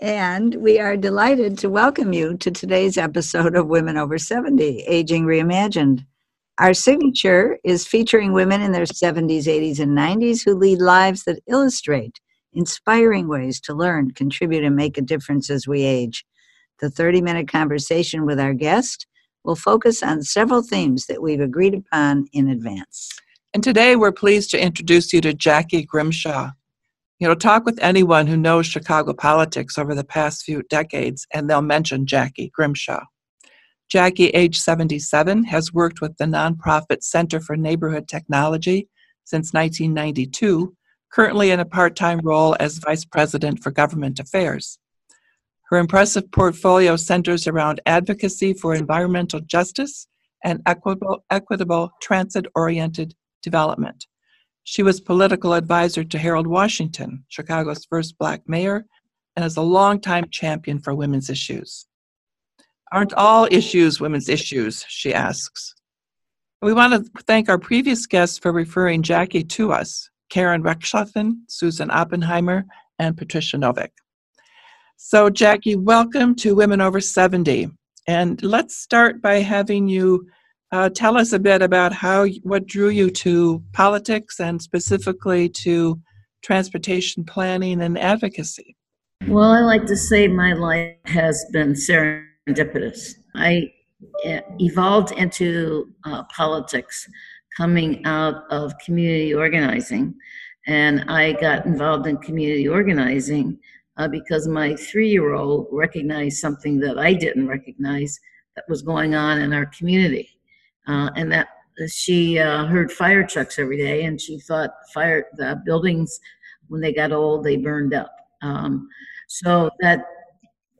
And we are delighted to welcome you to today's episode of Women Over 70 Aging Reimagined. Our signature is featuring women in their 70s, 80s, and 90s who lead lives that illustrate inspiring ways to learn, contribute, and make a difference as we age. The 30 minute conversation with our guest will focus on several themes that we've agreed upon in advance. And today we're pleased to introduce you to Jackie Grimshaw. You know, talk with anyone who knows Chicago politics over the past few decades, and they'll mention Jackie Grimshaw. Jackie, age 77, has worked with the nonprofit Center for Neighborhood Technology since 1992, currently in a part time role as Vice President for Government Affairs. Her impressive portfolio centers around advocacy for environmental justice and equitable, equitable transit oriented development. She was political advisor to Harold Washington, Chicago's first black mayor, and is a longtime champion for women's issues. Aren't all issues women's issues? She asks. We want to thank our previous guests for referring Jackie to us Karen Rechtschaffen, Susan Oppenheimer, and Patricia Novick. So, Jackie, welcome to Women Over 70. And let's start by having you uh, tell us a bit about how what drew you to politics and specifically to transportation planning and advocacy. Well, I like to say my life has been serendipitous. I uh, evolved into uh, politics coming out of community organizing, and I got involved in community organizing uh, because my three-year-old recognized something that I didn't recognize that was going on in our community uh, and that she uh, heard fire trucks every day, and she thought fire the buildings when they got old they burned up. Um, so that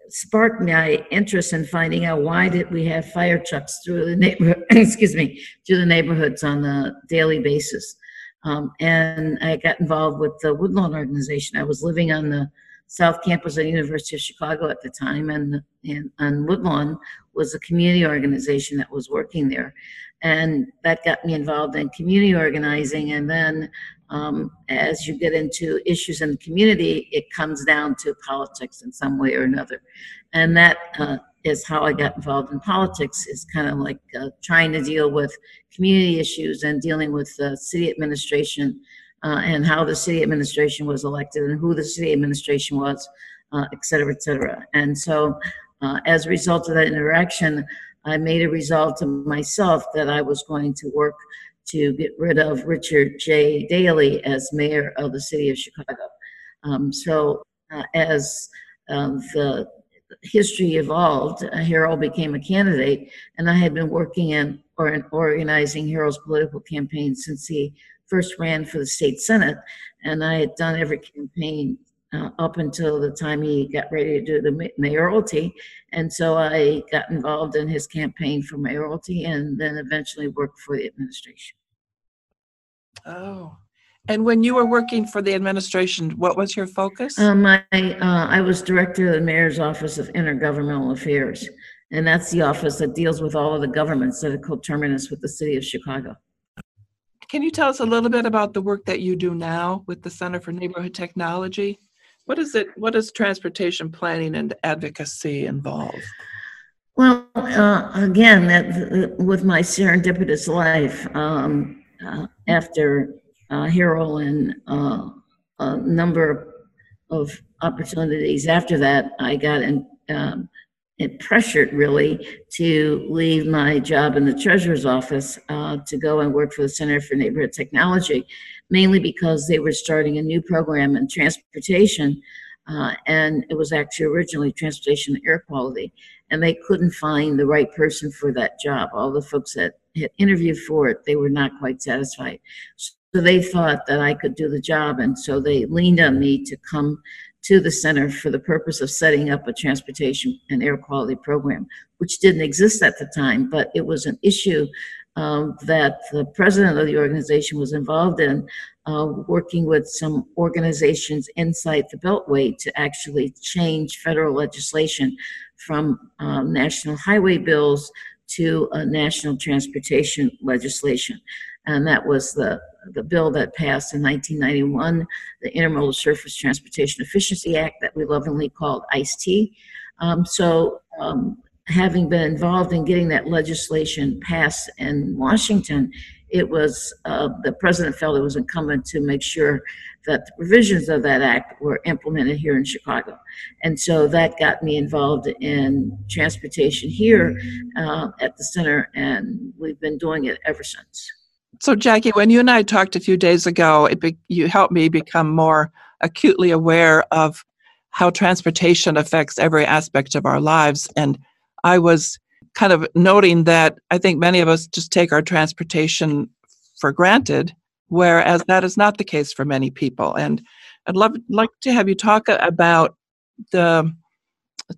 sparked my interest in finding out why did we have fire trucks through the neighborhood excuse me through the neighborhoods on a daily basis um, and i got involved with the woodlawn organization i was living on the south campus of the university of chicago at the time and, and on woodlawn was a community organization that was working there. And that got me involved in community organizing. And then um, as you get into issues in the community, it comes down to politics in some way or another. And that uh, is how I got involved in politics, is kind of like uh, trying to deal with community issues and dealing with uh, city administration uh, and how the city administration was elected and who the city administration was, uh, et cetera, et cetera. And so uh, as a result of that interaction, I made a resolve to myself that I was going to work to get rid of Richard J. Daley as mayor of the city of Chicago. Um, so uh, as um, the history evolved, uh, Harold became a candidate, and I had been working in or in organizing Harold's political campaign since he first ran for the state senate, and I had done every campaign uh, up until the time he got ready to do the mayoralty. And so I got involved in his campaign for mayoralty and then eventually worked for the administration. Oh. And when you were working for the administration, what was your focus? Um, I, uh, I was director of the mayor's office of intergovernmental affairs, and that's the office that deals with all of the governments that are coterminous with the city of Chicago. Can you tell us a little bit about the work that you do now with the Center for Neighborhood Technology? What is it? What does transportation planning and advocacy involve? Well, uh, again, that, with my serendipitous life, um, uh, after uh, Harold and uh, a number of opportunities after that, I got in, um, pressured really to leave my job in the treasurer's office uh, to go and work for the Center for Neighborhood Technology, mainly because they were starting a new program in transportation. Uh, and it was actually originally transportation air quality, and they couldn't find the right person for that job. All the folks that had interviewed for it, they were not quite satisfied. So they thought that I could do the job, and so they leaned on me to come to the center for the purpose of setting up a transportation and air quality program, which didn't exist at the time, but it was an issue um, that the president of the organization was involved in, uh, working with some organizations inside the Beltway to actually change federal legislation from um, national highway bills to a national transportation legislation. And that was the, the bill that passed in 1991, the Intermodal Surface Transportation Efficiency Act that we lovingly called ISTEA. Um, so um, having been involved in getting that legislation passed in Washington, it was uh, the president felt it was incumbent to make sure that the provisions of that act were implemented here in Chicago. And so that got me involved in transportation here uh, at the center, and we've been doing it ever since. So, Jackie, when you and I talked a few days ago, be, you helped me become more acutely aware of how transportation affects every aspect of our lives. And I was kind of noting that I think many of us just take our transportation for granted, whereas that is not the case for many people. And I'd love like to have you talk about the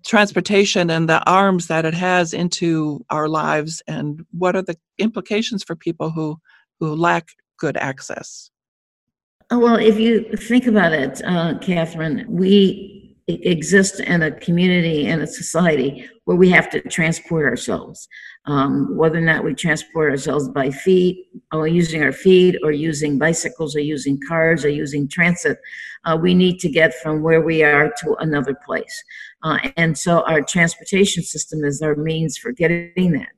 transportation and the arms that it has into our lives and what are the implications for people who who lack good access well if you think about it uh, catherine we exist in a community and a society where we have to transport ourselves. Um, whether or not we transport ourselves by feet, or using our feet, or using bicycles, or using cars, or using transit, uh, we need to get from where we are to another place. Uh, and so our transportation system is our means for getting that.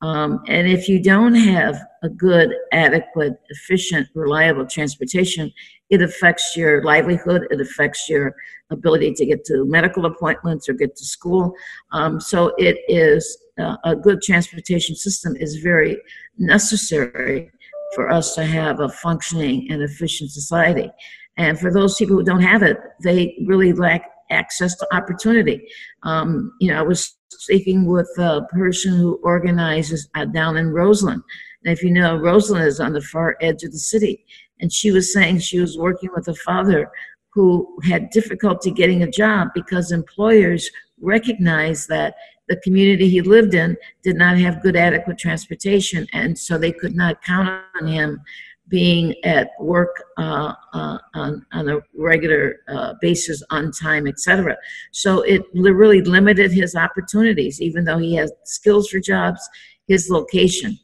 Um, and if you don't have a good, adequate, efficient, reliable transportation, it affects your livelihood, it affects your ability to get to medical appointments or get to school. Um, so it is uh, a good transportation system is very necessary for us to have a functioning and efficient society. And for those people who don't have it, they really lack access to opportunity. Um, you know, I was speaking with a person who organizes uh, down in Roseland. And if you know, Roseland is on the far edge of the city. And she was saying she was working with a father who had difficulty getting a job because employers recognized that the community he lived in did not have good adequate transportation and so they could not count on him being at work uh, uh, on, on a regular uh, basis on time etc so it really limited his opportunities even though he had skills for jobs his location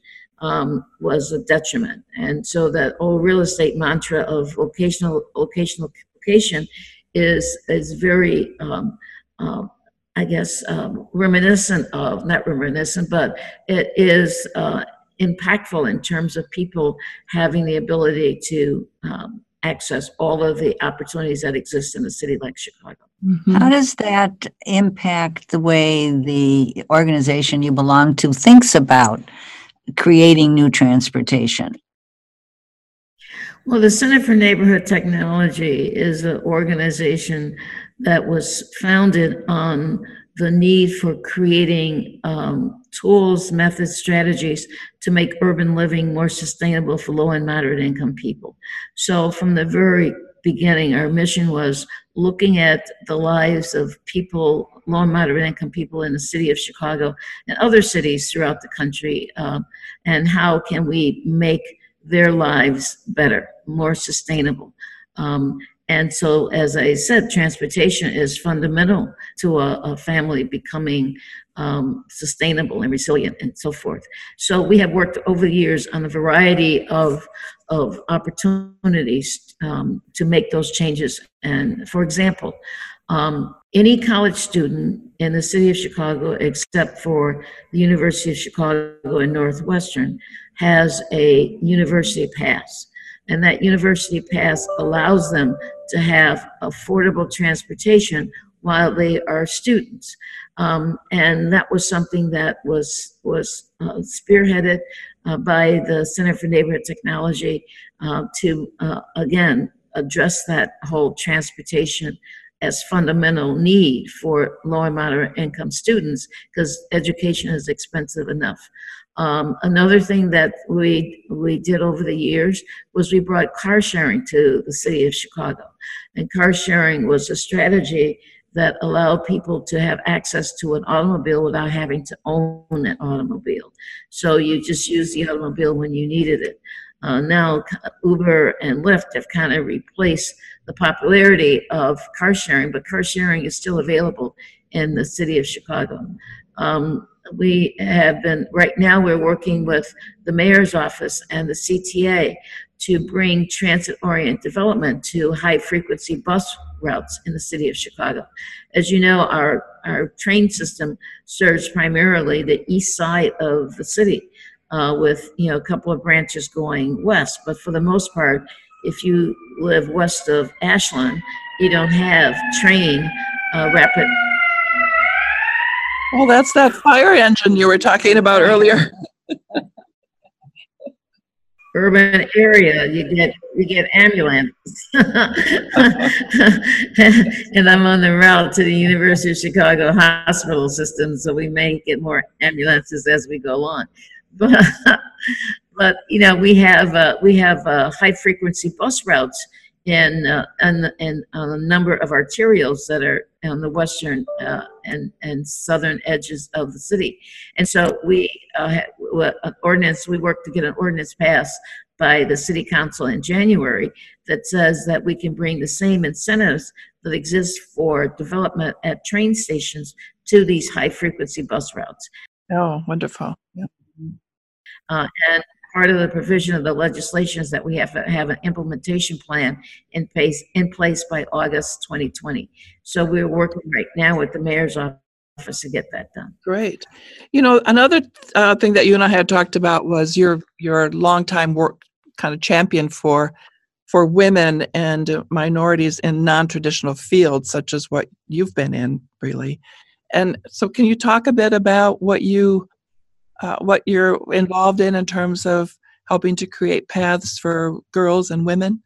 um, was a detriment. And so that old real estate mantra of vocational vocational location is is very um, uh, I guess um, reminiscent of not reminiscent, but it is uh, impactful in terms of people having the ability to um, access all of the opportunities that exist in a city like Chicago. Mm-hmm. How does that impact the way the organization you belong to thinks about creating new transportation? Well, the Center for Neighborhood Technology is an organization that was founded on the need for creating um, tools, methods, strategies to make urban living more sustainable for low and moderate income people. So, from the very beginning, our mission was looking at the lives of people, low and moderate income people in the city of Chicago and other cities throughout the country, uh, and how can we make their lives better, more sustainable. Um, and so, as I said, transportation is fundamental to a, a family becoming um, sustainable and resilient and so forth. So, we have worked over the years on a variety of, of opportunities um, to make those changes. And for example, um, any college student in the city of Chicago, except for the University of Chicago and Northwestern, has a university pass. And that university pass allows them to have affordable transportation while they are students. Um, and that was something that was, was uh, spearheaded uh, by the Center for Neighborhood Technology uh, to, uh, again, address that whole transportation as fundamental need for low and moderate income students because education is expensive enough. Um, another thing that we we did over the years was we brought car sharing to the city of Chicago, and car sharing was a strategy that allowed people to have access to an automobile without having to own an automobile. So you just use the automobile when you needed it. Uh, now Uber and Lyft have kind of replaced the popularity of car sharing, but car sharing is still available in the city of Chicago. Um, we have been, right now, we're working with the mayor's office and the CTA to bring transit oriented development to high frequency bus routes in the city of Chicago. As you know, our, our train system serves primarily the east side of the city. Uh, with you know a couple of branches going west, but for the most part, if you live west of Ashland, you don't have train uh, rapid well, that's that fire engine you were talking about earlier. Urban area, you get you get ambulance, and I'm on the route to the University of Chicago hospital system, so we may get more ambulances as we go on. But but you know we have uh, we have uh, high frequency bus routes in uh, and and a number of arterials that are on the western uh, and and southern edges of the city, and so we uh, an ordinance. We worked to get an ordinance passed by the city council in January that says that we can bring the same incentives that exist for development at train stations to these high frequency bus routes. Oh, wonderful! Yeah. Uh, and part of the provision of the legislation is that we have to have an implementation plan in place in place by August 2020. So we're working right now with the mayor's office to get that done. Great. You know, another uh, thing that you and I had talked about was your your longtime work kind of champion for for women and minorities in non-traditional fields such as what you've been in really and so can you talk a bit about what you uh, what you're involved in in terms of helping to create paths for girls and women?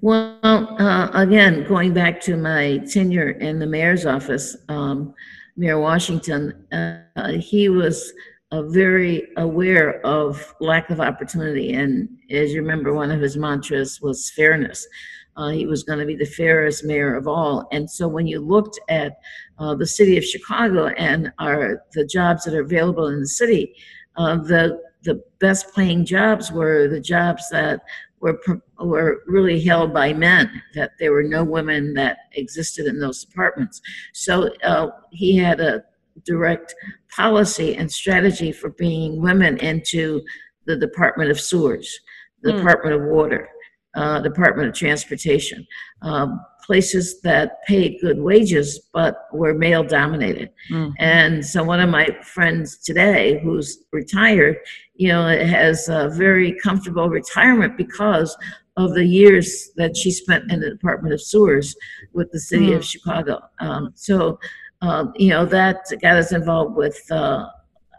Well, uh, again, going back to my tenure in the mayor's office, um, Mayor Washington, uh, he was uh, very aware of lack of opportunity. And as you remember, one of his mantras was fairness. Uh, he was going to be the fairest mayor of all. And so when you looked at uh, the city of Chicago and our the jobs that are available in the city, uh, the the best paying jobs were the jobs that were were really held by men. That there were no women that existed in those departments. So uh, he had a direct policy and strategy for bringing women into the Department of Sewers, the mm. Department of Water, uh, Department of Transportation. Um, places that paid good wages but were male dominated. Mm-hmm. And so one of my friends today who's retired, you know, has a very comfortable retirement because of the years that she spent in the Department of Sewers with the city mm-hmm. of mm. Chicago. Um, so, um, you know, that got us involved with uh,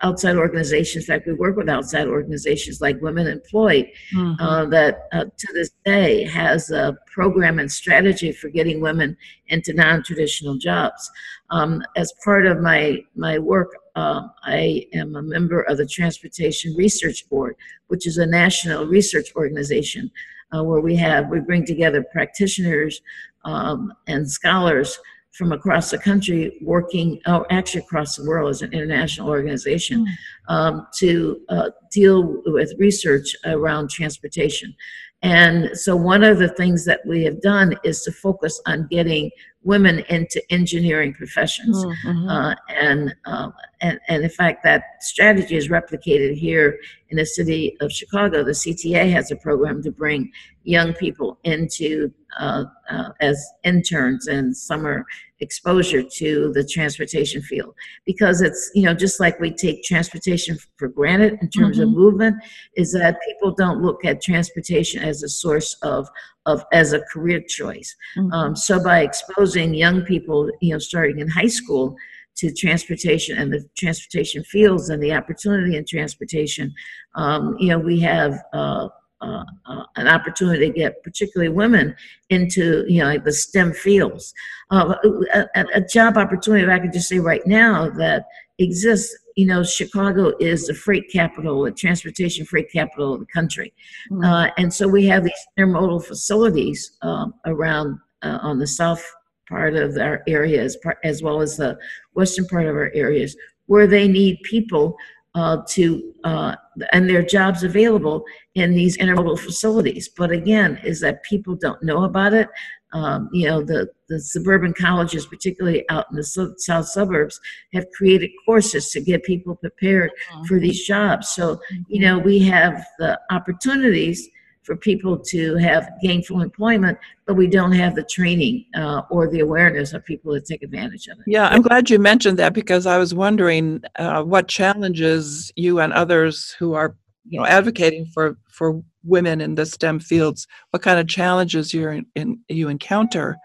outside organizations. In fact, we work with outside organizations like Women Employed mm-hmm. uh, that uh, to this day has a program and strategy for getting women into non-traditional jobs. Um, as part of my, my work, uh, I am a member of the Transportation Research Board, which is a national research organization uh, where we have, we bring together practitioners um, and scholars from across the country working, or actually across the world as an international organization, mm. um, to uh, deal with research around transportation. And so, one of the things that we have done is to focus on getting women into engineering professions. Mm-hmm. Uh, and, uh, and, and in fact, that strategy is replicated here in the city of Chicago. The CTA has a program to bring young people into uh, uh as interns and summer exposure to the transportation field because it's you know just like we take transportation for granted in terms mm-hmm. of movement is that people don't look at transportation as a source of of as a career choice mm-hmm. um, so by exposing young people you know starting in high school to transportation and the transportation fields and the opportunity in transportation um, you know we have uh, uh, uh, an opportunity to get particularly women into you know like the STEM fields. Uh, a, a, job opportunity, if I could just say right now that exists. You know, Chicago is the freight capital, the transportation freight capital of the country, Mhm. uh, and so we have these intermodal facilities um, around uh, on the south part of our area as, par- as well as the western part of our areas where they need people uh, to uh, and their jobs available in these intermodal facilities. But again, is that people don't know about it. Um, you know, the, the suburban colleges, particularly out in the sou- south suburbs, have created courses to get people prepared for these jobs. So, you know, we have the opportunities for people to have gainful employment, but we don't have the training uh, or the awareness of people to take advantage of it. Yeah, I'm glad you mentioned that because I was wondering uh, what challenges you and others who are, you know, advocating for for women in the STEM fields, what kind of challenges you're in, in you encounter.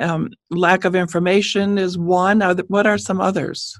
Um, lack of information is one. Are the, what are some others?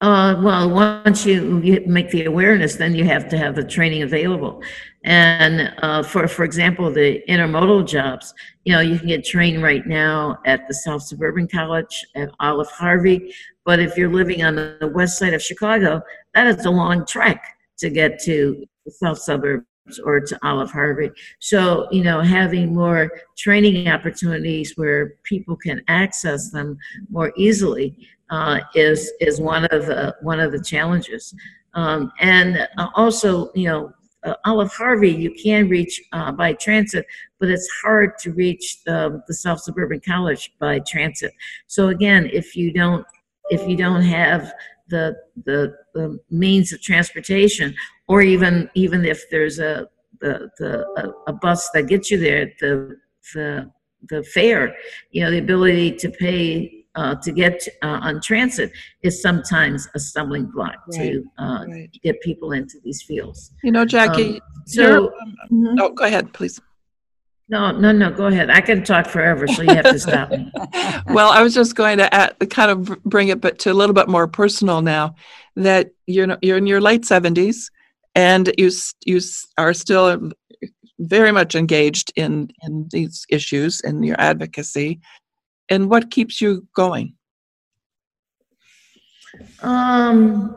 Uh, well, once you, you make the awareness, then you have to have the training available. And uh, for for example, the intermodal jobs, you know, you can get trained right now at the South Suburban College at Olive Harvey. But if you're living on the west side of Chicago, that is a long trek to get to the south suburbs or to Olive Harvey. So, you know, having more training opportunities where people can access them more easily uh, is is one of the one of the challenges. Um, and uh, also, you know, uh, Olive Harvey you can reach uh, by transit, but it's hard to reach the, the South Suburban College by transit. So again, if you don't if you don't have the the, the means of transportation, or even even if there's a the, the a, a bus that gets you there, the the the fare, you know, the ability to pay uh, to get uh, on transit is sometimes a stumbling block to uh, Right. get people into these fields. You know, Jackie. So, Mhm. oh, go ahead, please. no, no, no, go ahead. I can talk forever, so you have to stop me. well, I was just going to add, kind of bring it but to a little bit more personal now. That you're you're in your late seventies, and you you are still very much engaged in in these issues and your advocacy. And what keeps you going? Um,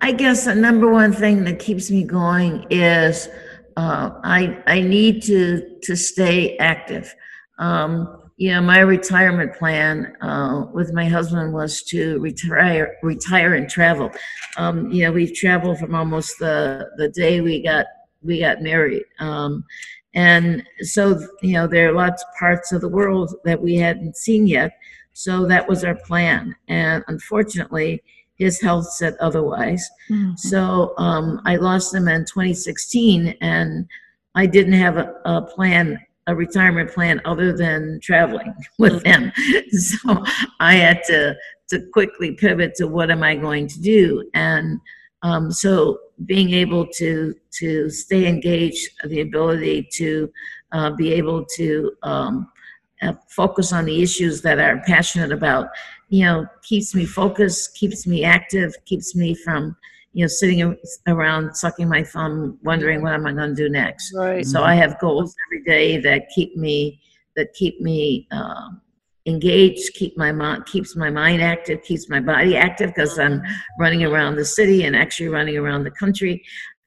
I guess the number one thing that keeps me going is uh, I I need to to stay active. Um, you know, my retirement plan uh, with my husband was to retire retire and travel. Um, you know, we've traveled from almost the the day we got we got married. Um, and so, you know, there are lots of parts of the world that we hadn't seen yet. So that was our plan. And unfortunately, his health said otherwise. So um, I lost him in 2016, and I didn't have a, a plan, a retirement plan, other than traveling with him. So I had to to quickly pivot to what am I going to do, and um, so being able to to stay engaged, the ability to uh, be able to um, uh, focus on the issues that I'm passionate about, you know, keeps me focused, keeps me active, keeps me from, you know, sitting around sucking my thumb, wondering what am I going to do next. Right. So I have goals every day that keep me that keep me um, engaged, keep my mind keeps my mind active, keeps my body active because I'm running around the city and actually running around the country.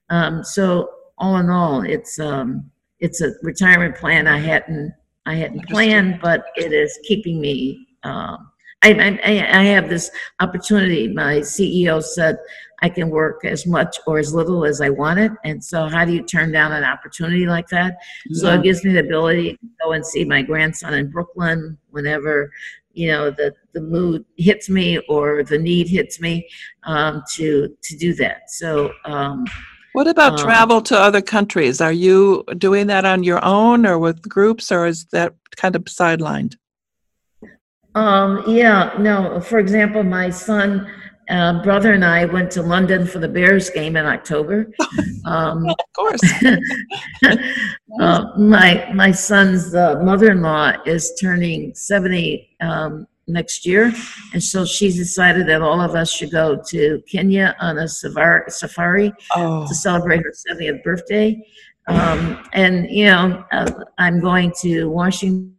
Um, so all in all, it's um, it's a retirement plan I hadn't I hadn't planned, but it is keeping me. Um, I, I I have this opportunity. My CEO said I can work as much or as little as I want it. and so how do you turn down an opportunity like that? So it gives me the ability to go and see my grandson in Brooklyn whenever, you know, the, the mood hits me or the need hits me um, to to do that. So um, What about Um, travel to other countries? Are you doing that on your own or with groups, or is that kind of sidelined? um, yeah, no. For example, my son. Uh, brother and I went to London for the Bears game in October. Um, Of course. uh, my my son's uh, mother-in-law is turning 70 um, next year, and so she's decided that all of us should go to Kenya on a safari, safari Oh, to celebrate her 70th birthday. Um, and you know, uh, I'm going to Washington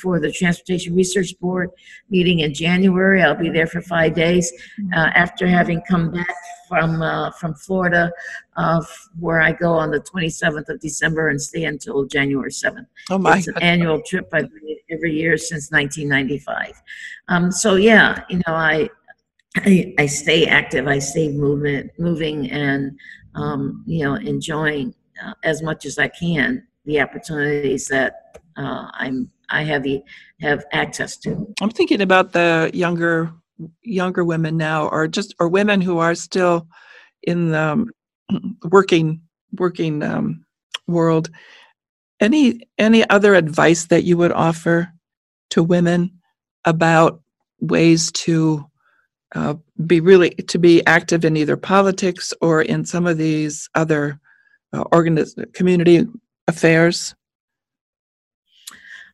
for the Transportation Research Board meeting in January. I'll be there for five days uh, after having come back from uh, from Florida, uh, where I go on the 27th of December and stay until January 7th. Oh my! It's an annual trip I've made every year since 1995. Um, so yeah, you know, I, I I stay active. I stay movement, moving, and um, you know, enjoying uh, as much as I can the opportunities that uh, I'm I have the have access to. I'm thinking about the younger younger women now, or just or women who are still in the um, working working um, world. Any any other advice that you would offer to women about ways to uh, be really to be active in either politics or in some of these other uh, organiz- community affairs?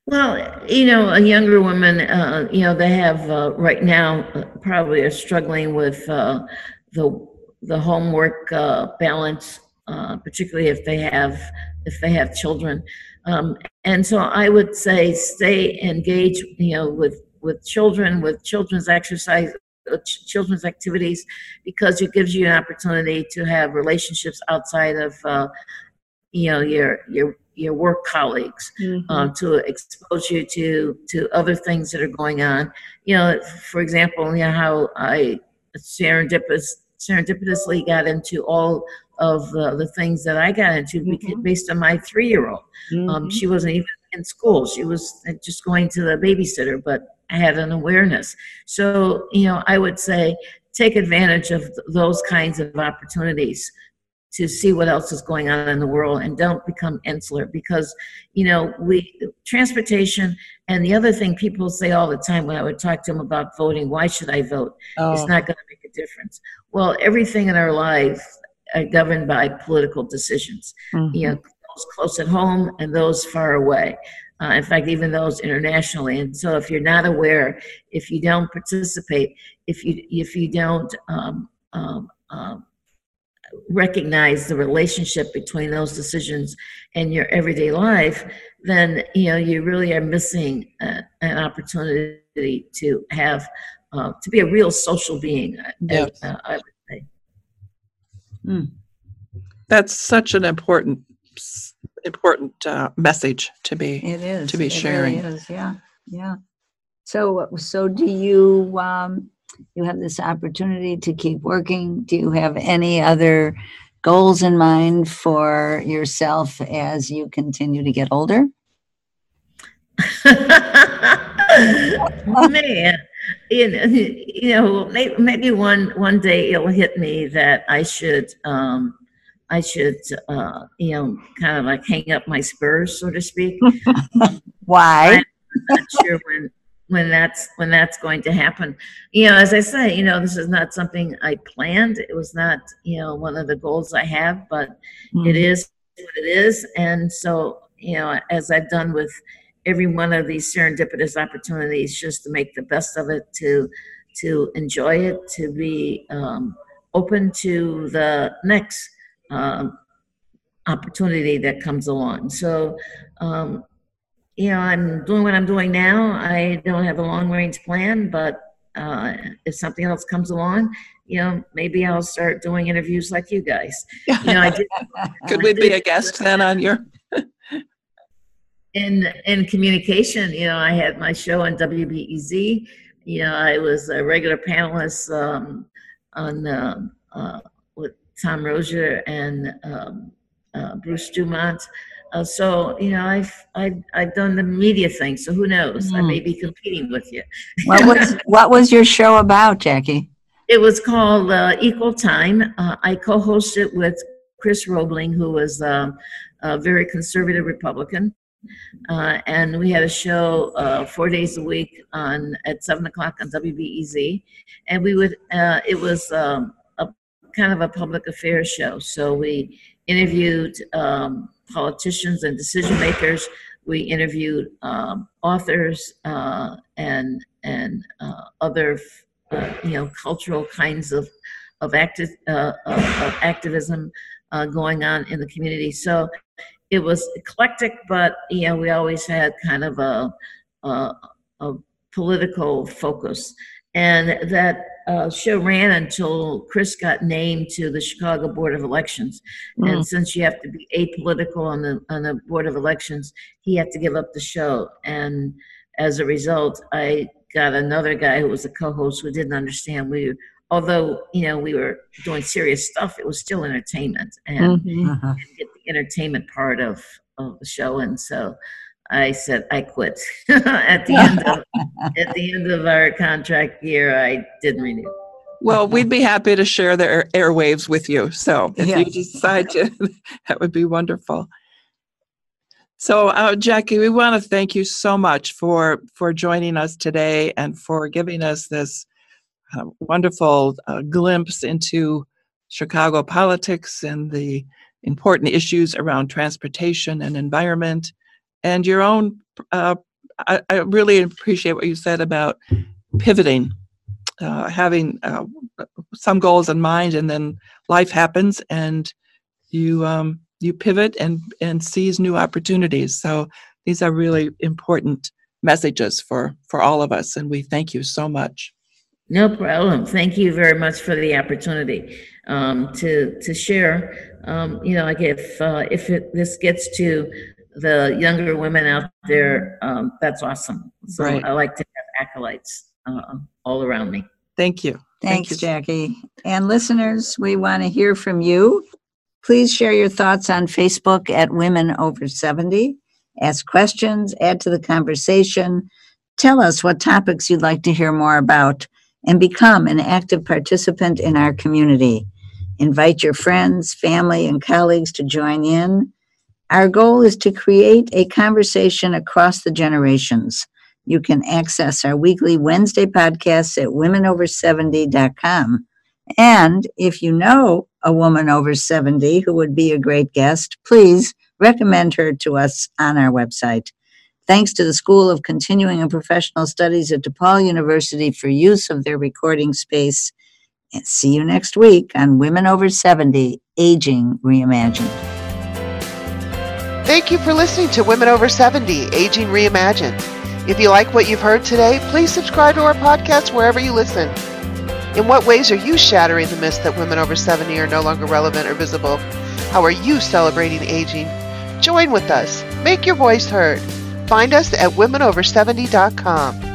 Well, you know, a younger woman, uh, you know, they have uh, right now uh, probably are struggling with uh, the the homework uh, balance, particularly if they have if they have children. Um, and so, I would say stay engaged, you know, with with children, with children's exercise, children's activities, because it gives you an opportunity to have relationships outside of you know your your your work colleagues mm-hmm. uh, to expose you to to other things that are going on you know for example you know how i serendipitous serendipitously got into all of the, the things that i got into mm-hmm. based on my three-year-old um, mm-hmm. um, she wasn't even in school she was just going to the babysitter but i had an awareness so you know i would say take advantage of th- those kinds of opportunities to see what else is going on in the world and don't become insular because you know we transportation and the other thing people say all the time when i would talk to them about voting why should i vote oh. it's not going to make a difference well everything in our life are governed by political decisions mm-hmm. you know those close at home and those far away uh, in fact even those internationally and so if you're not aware if you don't participate if you if you don't um, um, um, recognize the relationship between those decisions and your everyday life, then you know you really are missing uh, an opportunity to have uh, to be a real social being. Yes. Uh, I would say. Hmm. That's such an important important uh, message to be it is to be it sharing. Really is. Yeah, yeah. So so do you um, you have this opportunity to keep working. Do you have any other goals in mind for yourself as you continue to get older? Man, you know, you know, maybe, maybe one one day it'll hit me that I should, um, I should, uh, you know, kind of like hang up my spurs, so to speak. Why? I'm not sure when when that's when that's going to happen. You know as i say you know this is not something i planned. It was not you know one of the goals i have but mm-hmm. it is what it is. And so you know as i've done with every one of these serendipitous opportunities just to make the best of it to to enjoy it to be um, open to the next um, opportunity that comes along. So um, you know, I'm doing what I'm doing now. I don't have a long range plan, but uh, if something else comes along, you know, maybe I'll start doing interviews like you guys. You know, I did. Could we be a guest then on your? in in communication, you know, I had my show on WBEZ. You know, I was a regular panelist um, on uh, uh, with Tom Roeser and um, uh, Bruce Dumont. Uh, so you know, I've, I've I've done the media thing. So who knows? Mm. I may hmm. be competing with you. what was what was your show about, Jackie? It was called uh, Equal Time. Uh, I co-hosted it with Chris Robling, who was um, a very conservative Republican, uh, and we had a show uh, four days a week on at seven o'clock on WBEZ, and we would. Uh, it was um, a kind of a public affairs show. So we interviewed. Um, politicians and decision makers. We interviewed um, authors uh, and and uh, other uh, you know cultural kinds of of, acti- uh, of, of activism uh, going on in the community. So it was eclectic, but you know, we always had kind of a, a, a political focus. And that uh, show ran until Chris got named to the Chicago Board of Elections. Mm. And since you have to be apolitical on the on the Board of Elections, he had to give up the show. And as a result, I got another guy who was a co-host who didn't understand we although you know we were doing serious stuff it was still entertainment and Mhm. Uh-huh. get the entertainment part of, of the show and so i said i quit at the end of at the end of our contract year i didn't renew Well, we'd be happy to share the air- airwaves with you. So if Yeah. you decide to, that would be wonderful. So, uh, Jackie, we want to thank you so much for for joining us today and for giving us this uh, wonderful uh, glimpse into Chicago politics and the important issues around transportation and environment, and your own. Uh, I, I really appreciate what you said about pivoting, uh, having uh, some goals in mind, and then life happens, and you um, you pivot and and seize new opportunities. So these are really important messages for for all of us, and we thank you so much. no problem thank you very much for the opportunity um, to to share um, you know like if uh, if it, this gets to the younger women out there um, that's awesome so Right. i like to have acolytes uh, all around me Thank you. Thank Thanks, you. Jackie. And listeners, we want to hear from you. Please share your thoughts on Facebook at Women Over 70. Ask questions, add to the conversation. Tell us what topics you'd like to hear more about, and become an active participant in our community. Invite your friends, family, and colleagues to join in. Our goal is to create a conversation across the generations. You can access our weekly Wednesday podcasts at womenover70.com. And if you know a woman over 70 who would be a great guest, please recommend her to us on our website. Thanks to the School of Continuing and Professional Studies at DePaul University for use of their recording space. And see you next week on Women Over 70 Aging Reimagined. Thank you for listening to Women Over 70 Aging Reimagined. If you like what you've heard today, please subscribe to our podcast wherever you listen. In what ways are you shattering the myth that women over 70 are no longer relevant or visible? How are you celebrating aging? Join with us. Make your voice heard. Find us at womenover70.com.